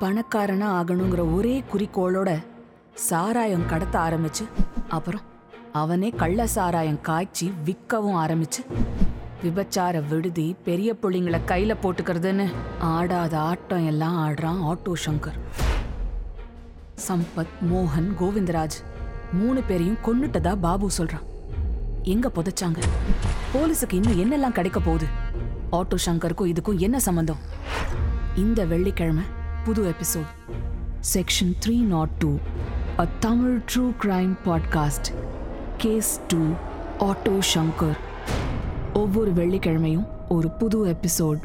பணக்காரனா ஆகணுங்கிற ஒரே குறிக்கோளோட சாராயம் கடத்த ஆரம்பிச்சு அப்புறம் அவனே கள்ள சாராயம் காய்ச்சி விற்கவும் ஆரம்பிச்சு விபச்சார விடுதி பெரிய புள்ளிங்களை கையில போட்டுக்கிறதுன்னு ஆடாத ஆட்டம் எல்லாம் ஆடுறான் ஆட்டோ சங்கர் சம்பத் மோகன் கோவிந்தராஜ் மூணு பேரையும் கொன்னுட்டதா பாபு சொல்றான். எங்க புதைச்சாங்க? போலீஸுக்கு இன்னும் என்னெல்லாம் கிடைக்க போகுது? ஆட்டோ சங்கருக்கும் இதுக்கும் என்ன சம்பந்தம்? இந்த வெள்ளிக்கிழமை புது episode section three not two a Tamil true crime podcast case two auto Shankar ஒவ்வொரு வெள்ளிக்கிழமையும் ஒரு புது எபிசோட்